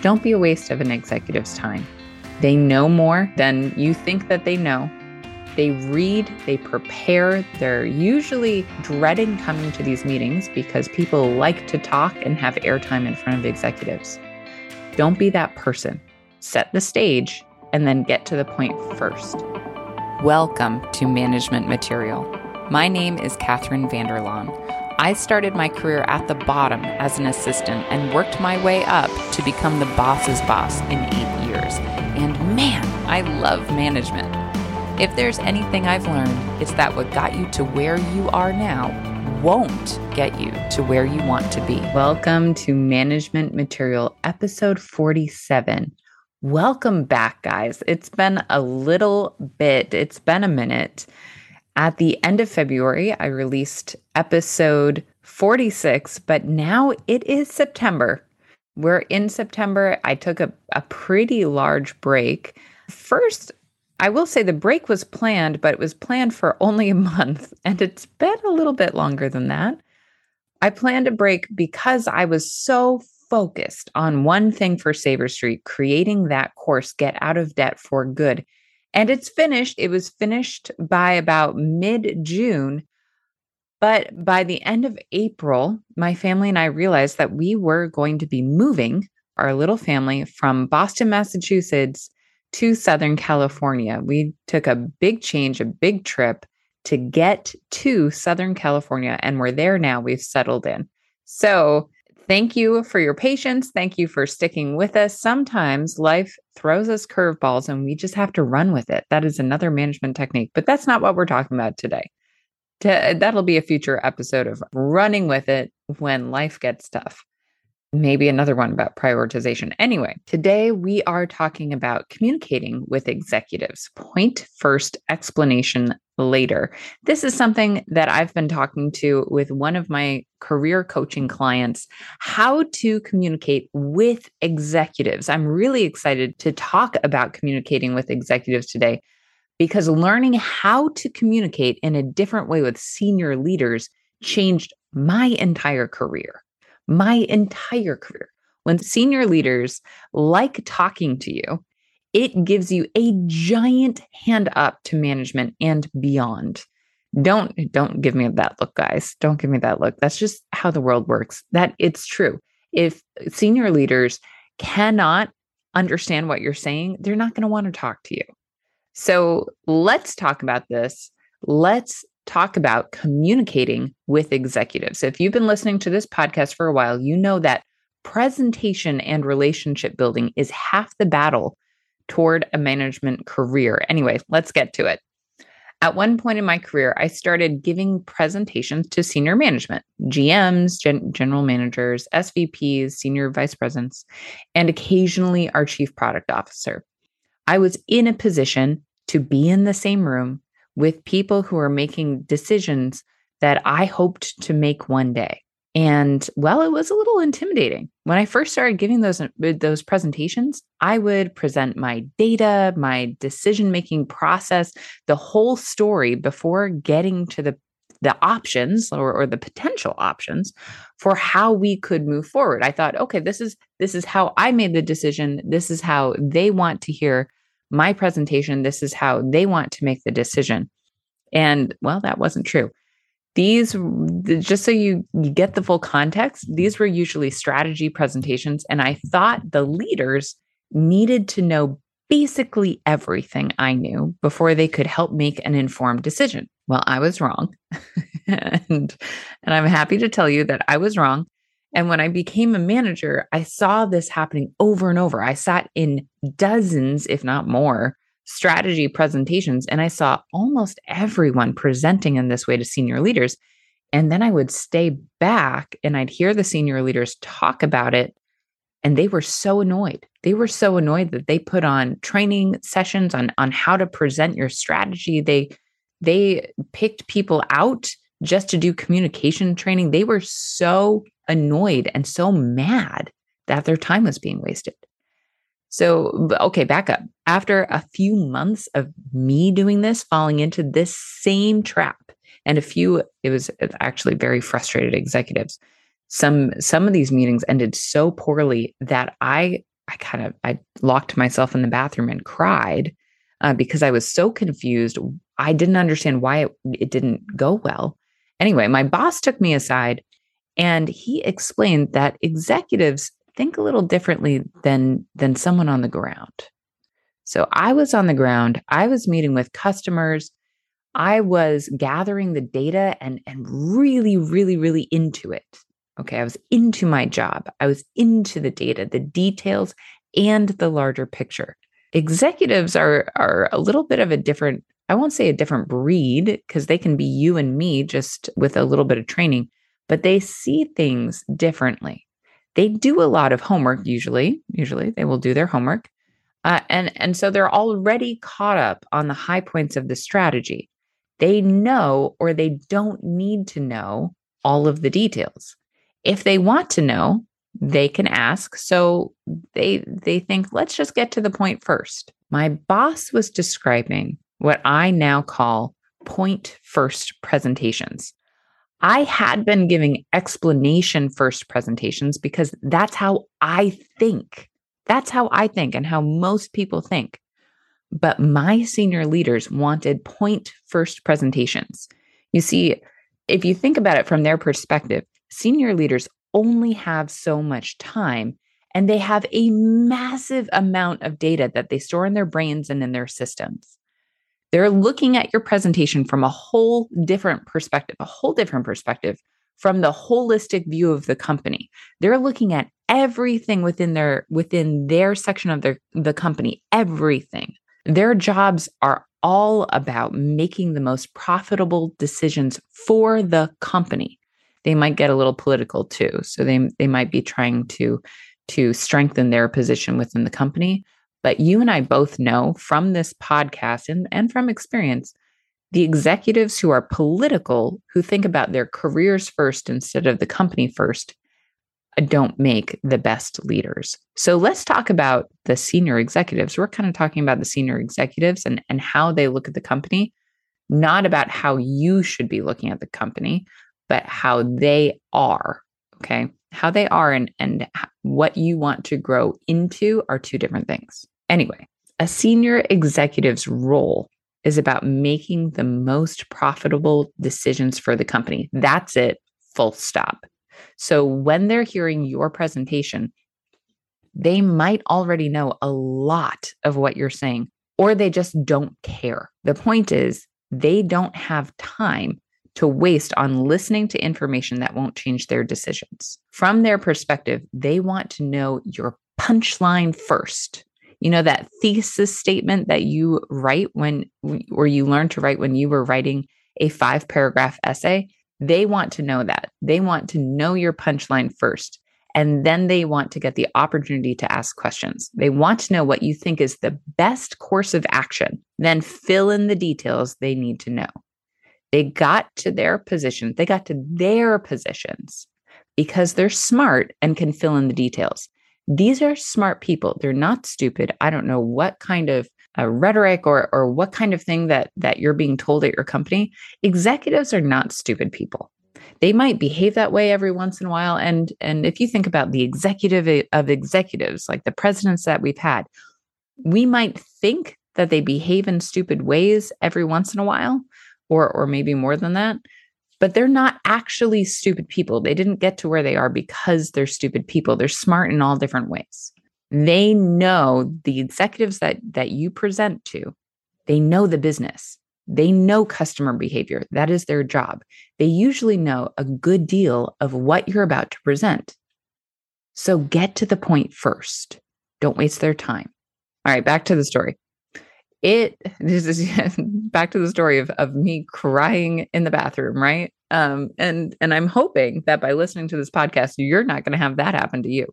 Don't be a waste of an executive's time. They know more than you think that they know. They read, they prepare. They're usually dreading coming to these meetings because people like to talk and have airtime in front of executives. Don't be that person. Set the stage and then get to the point first. Welcome to Management Material. My name is Catherine Vanderlaan. I started my career at the bottom as an assistant and worked my way up to become the boss's boss in eight years. And man, I love management. If there's anything I've learned, it's that what got you to where you are now won't get you to where you want to be. Welcome to Management Material, episode 47. Welcome back, guys. It's been a little bit, it's been a minute. At the end of February, I released episode 46, but now it is September. We're in September. I took a, a pretty large break. First, I will say the break was planned, but it was planned for only a month, and it's been a little bit longer than that. I planned a break because I was so focused on one thing for Saver Street, creating that course, Get Out of Debt for Good. And it's finished. It was finished by about mid June. But by the end of April, my family and I realized that we were going to be moving our little family from Boston, Massachusetts to Southern California. We took a big change, a big trip to get to Southern California, and we're there now. We've settled in. So Thank you for your patience. Thank you for sticking with us. Sometimes life throws us curveballs and we just have to run with it. That is another management technique, but that's not what we're talking about today. To, that'll be a future episode of running with it when life gets tough maybe another one about prioritization. Anyway, today we are talking about communicating with executives. Point first, explanation later. This is something that I've been talking to with one of my career coaching clients how to communicate with executives. I'm really excited to talk about communicating with executives today because learning how to communicate in a different way with senior leaders changed my entire career my entire career. When senior leaders like talking to you, it gives you a giant hand up to management and beyond. Don't don't give me that look guys. Don't give me that look. That's just how the world works. That it's true. If senior leaders cannot understand what you're saying, they're not going to want to talk to you. So, let's talk about this. Let's talk about communicating with executives. If you've been listening to this podcast for a while, you know that presentation and relationship building is half the battle toward a management career. Anyway, let's get to it. At one point in my career, I started giving presentations to senior management, GMs, gen- general managers, SVPs, senior vice presidents, and occasionally our chief product officer. I was in a position to be in the same room with people who are making decisions that I hoped to make one day. And well, it was a little intimidating. When I first started giving those those presentations, I would present my data, my decision-making process, the whole story before getting to the the options or, or the potential options for how we could move forward. I thought, okay, this is this is how I made the decision. This is how they want to hear my presentation. This is how they want to make the decision. And well, that wasn't true. These, just so you, get the full context, these were usually strategy presentations. And I thought the leaders needed to know basically everything I knew before they could help make an informed decision. Well, I was wrong. and, and I'm happy to tell you that I was wrong. And when I became a manager, I saw this happening over and over. I sat in dozens, if not more, strategy presentations, and I saw almost everyone presenting in this way to senior leaders. And then I would stay back and I'd hear the senior leaders talk about it. And they were so annoyed. They were so annoyed that they put on training sessions on, on how to present your strategy. They they picked people out just to do communication training. They were so annoyed and so mad that their time was being wasted. So, okay, back up. After a few months of me doing this, falling into this same trap, and a few, it was actually very frustrated executives. Some some of these meetings ended so poorly that I I kind of I locked myself in the bathroom and cried uh, because I was so confused. I didn't understand why it, it didn't go well. Anyway, my boss took me aside and he explained that executives think a little differently than than someone on the ground. So I was on the ground, I was meeting with customers, I was gathering the data and and really really really into it. Okay, I was into my job. I was into the data, the details and the larger picture. Executives are are a little bit of a different I won't say a different breed because they can be you and me just with a little bit of training, but they see things differently. They do a lot of homework usually. Usually they will do their homework. Uh, and and so they're already caught up on the high points of the strategy. They know or they don't need to know all of the details. If they want to know, they can ask. So they they think let's just get to the point first. My boss was describing what I now call point first presentations. I had been giving explanation first presentations because that's how I think. That's how I think and how most people think. But my senior leaders wanted point first presentations. You see, if you think about it from their perspective, senior leaders only have so much time and they have a massive amount of data that they store in their brains and in their systems. They're looking at your presentation from a whole different perspective, a whole different perspective from the holistic view of the company. They're looking at everything within their within their section of their the company, everything. Their jobs are all about making the most profitable decisions for the company. They might get a little political too. So they they might be trying to to strengthen their position within the company, but you and I both know from this podcast and, and from experience, the executives who are political, who think about their careers first instead of the company first, uh, don't make the best leaders. So let's talk about the senior executives. We're kind of talking about the senior executives and, and how they look at the company, not about how you should be looking at the company, but how they are. Okay how they are and, and what you want to grow into are two different things. Anyway, a senior executive's role is about making the most profitable decisions for the company. That's it, full stop. So when they're hearing your presentation, they might already know a lot of what you're saying, or they just don't care. The point is, they don't have time to waste on listening to information that won't change their decisions. From their perspective, they want to know your punchline first. You know, that thesis statement that you write when, or you learned to write when you were writing a five paragraph essay. They want to know that. They want to know your punchline first. And then they want to get the opportunity to ask questions. They want to know what you think is the best course of action, then fill in the details they need to know. They got to their position, they got to their positions because they're smart and can fill in the details. These are smart people. They're not stupid. I don't know what kind of uh, rhetoric or or what kind of thing that that you're being told at your company. Executives are not stupid people. They might behave that way every once in a while and and if you think about the executive of executives like the presidents that we've had, we might think that they behave in stupid ways every once in a while, or or maybe more than that but they're not actually stupid people. They didn't get to where they are because they're stupid people. They're smart in all different ways. They know the executives that that you present to. They know the business. They know customer behavior. That is their job. They usually know a good deal of what you're about to present. So get to the point first. Don't waste their time. All right back to the story it this is back to the story of of me crying in the bathroom right? Um and and i'm hoping that by listening to this podcast you're not going to have that happen to you.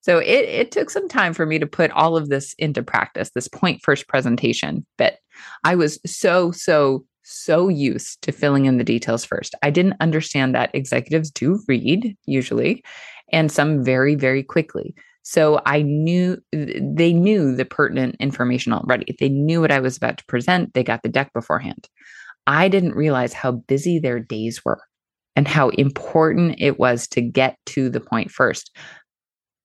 So it it took some time for me to put all of this into practice this point first presentation but i was so so so used to filling in the details first. I didn't understand that executives do read usually and some very very quickly so I knew they knew the pertinent information already. They knew what I was about to present. They got the deck beforehand. I didn't realize how busy their days were and how important it was to get to the point first.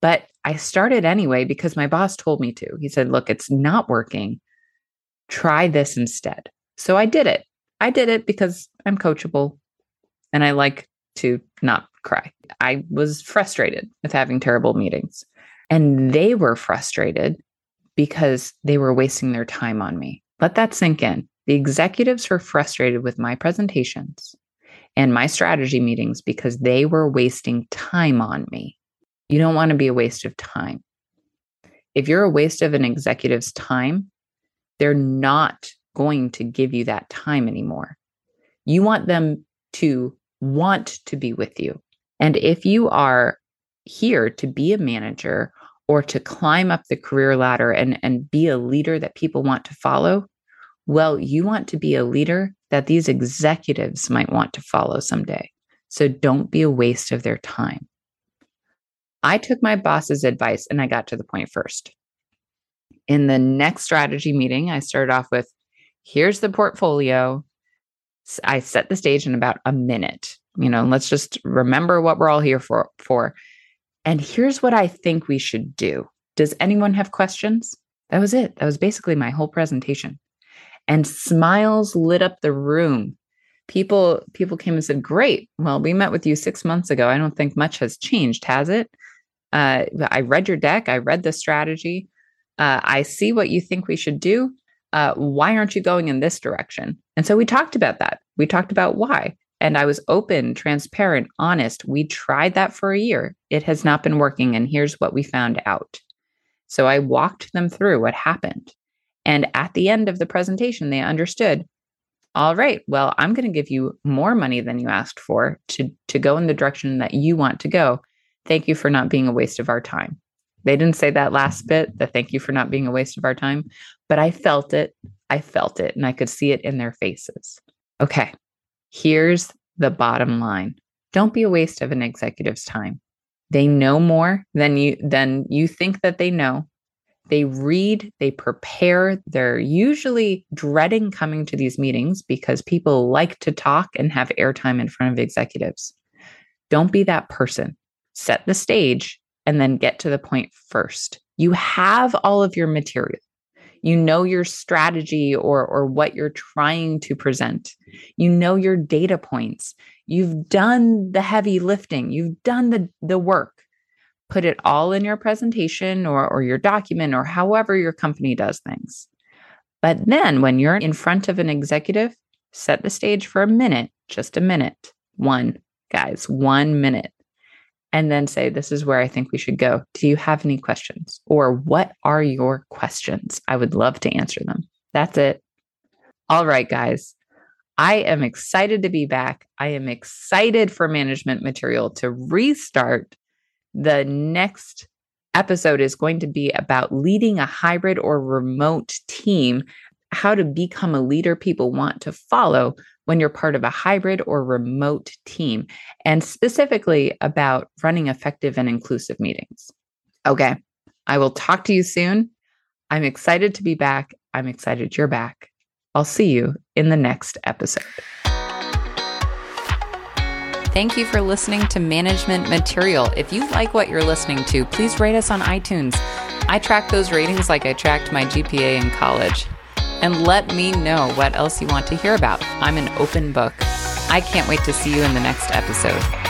But I started anyway because my boss told me to. He said, Look, it's not working. Try this instead. So I did it. I did it because I'm coachable and I like to not cry. I was frustrated with having terrible meetings. And they were frustrated because they were wasting their time on me. Let that sink in. The executives were frustrated with my presentations and my strategy meetings because they were wasting time on me. You don't want to be a waste of time. If you're a waste of an executive's time, they're not going to give you that time anymore. You want them to want to be with you. And if you are here to be a manager or to climb up the career ladder and, and be a leader that people want to follow, well, you want to be a leader that these executives might want to follow someday. So don't be a waste of their time. I took my boss's advice and I got to the point first. In the next strategy meeting, I started off with here's the portfolio. I set the stage in about a minute. You know, let's just remember what we're all here for for. And here's what I think we should do. Does anyone have questions? That was it. That was basically my whole presentation. And smiles lit up the room. People people came and said, "Great. Well, we met with you 6 months ago. I don't think much has changed, has it? Uh, I read your deck. I read the strategy. Uh, I see what you think we should do. Uh, why aren't you going in this direction?" And so we talked about that. We talked about why. And I was open, transparent, honest. We tried that for a year. It has not been working. And here's what we found out. So I walked them through what happened. And at the end of the presentation, they understood all right, well, I'm going to give you more money than you asked for to, to go in the direction that you want to go. Thank you for not being a waste of our time. They didn't say that last bit, the thank you for not being a waste of our time, but I felt it. I felt it and I could see it in their faces. Okay, Here's the bottom line. Don't be a waste of an executive's time. They know more than you than you think that they know. They read, they prepare. They're usually dreading coming to these meetings because people like to talk and have airtime in front of executives. Don't be that person. Set the stage and then get to the point first. You have all of your material you know your strategy or or what you're trying to present. You know your data points. You've done the heavy lifting. You've done the the work. Put it all in your presentation or or your document or however your company does things. But then when you're in front of an executive set the stage for a minute just a minute. One guys one minute and then say, This is where I think we should go. Do you have any questions? Or what are your questions? I would love to answer them. That's it. All right, guys. I am excited to be back. I am excited for management material to restart. The next episode is going to be about leading a hybrid or remote team, how to become a leader people want to follow when you're part of a hybrid or remote team, and specifically about running effective and inclusive meetings. Okay, I will talk to you soon. I'm excited to be back. I'm excited you're back. I'll see you in the next episode. Thank you for listening to Management Material. If you like what you're listening to, please rate us on iTunes. I track those ratings like I tracked my GPA in college and let me know what else you want to hear about. I'm an open book. I can't wait to see you in the next episode.